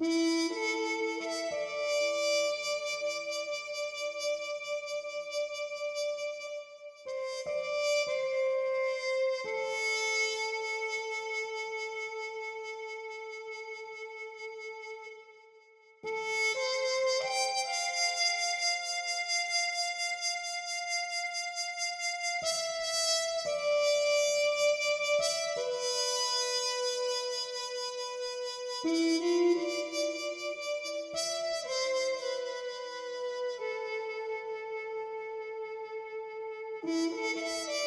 Música Música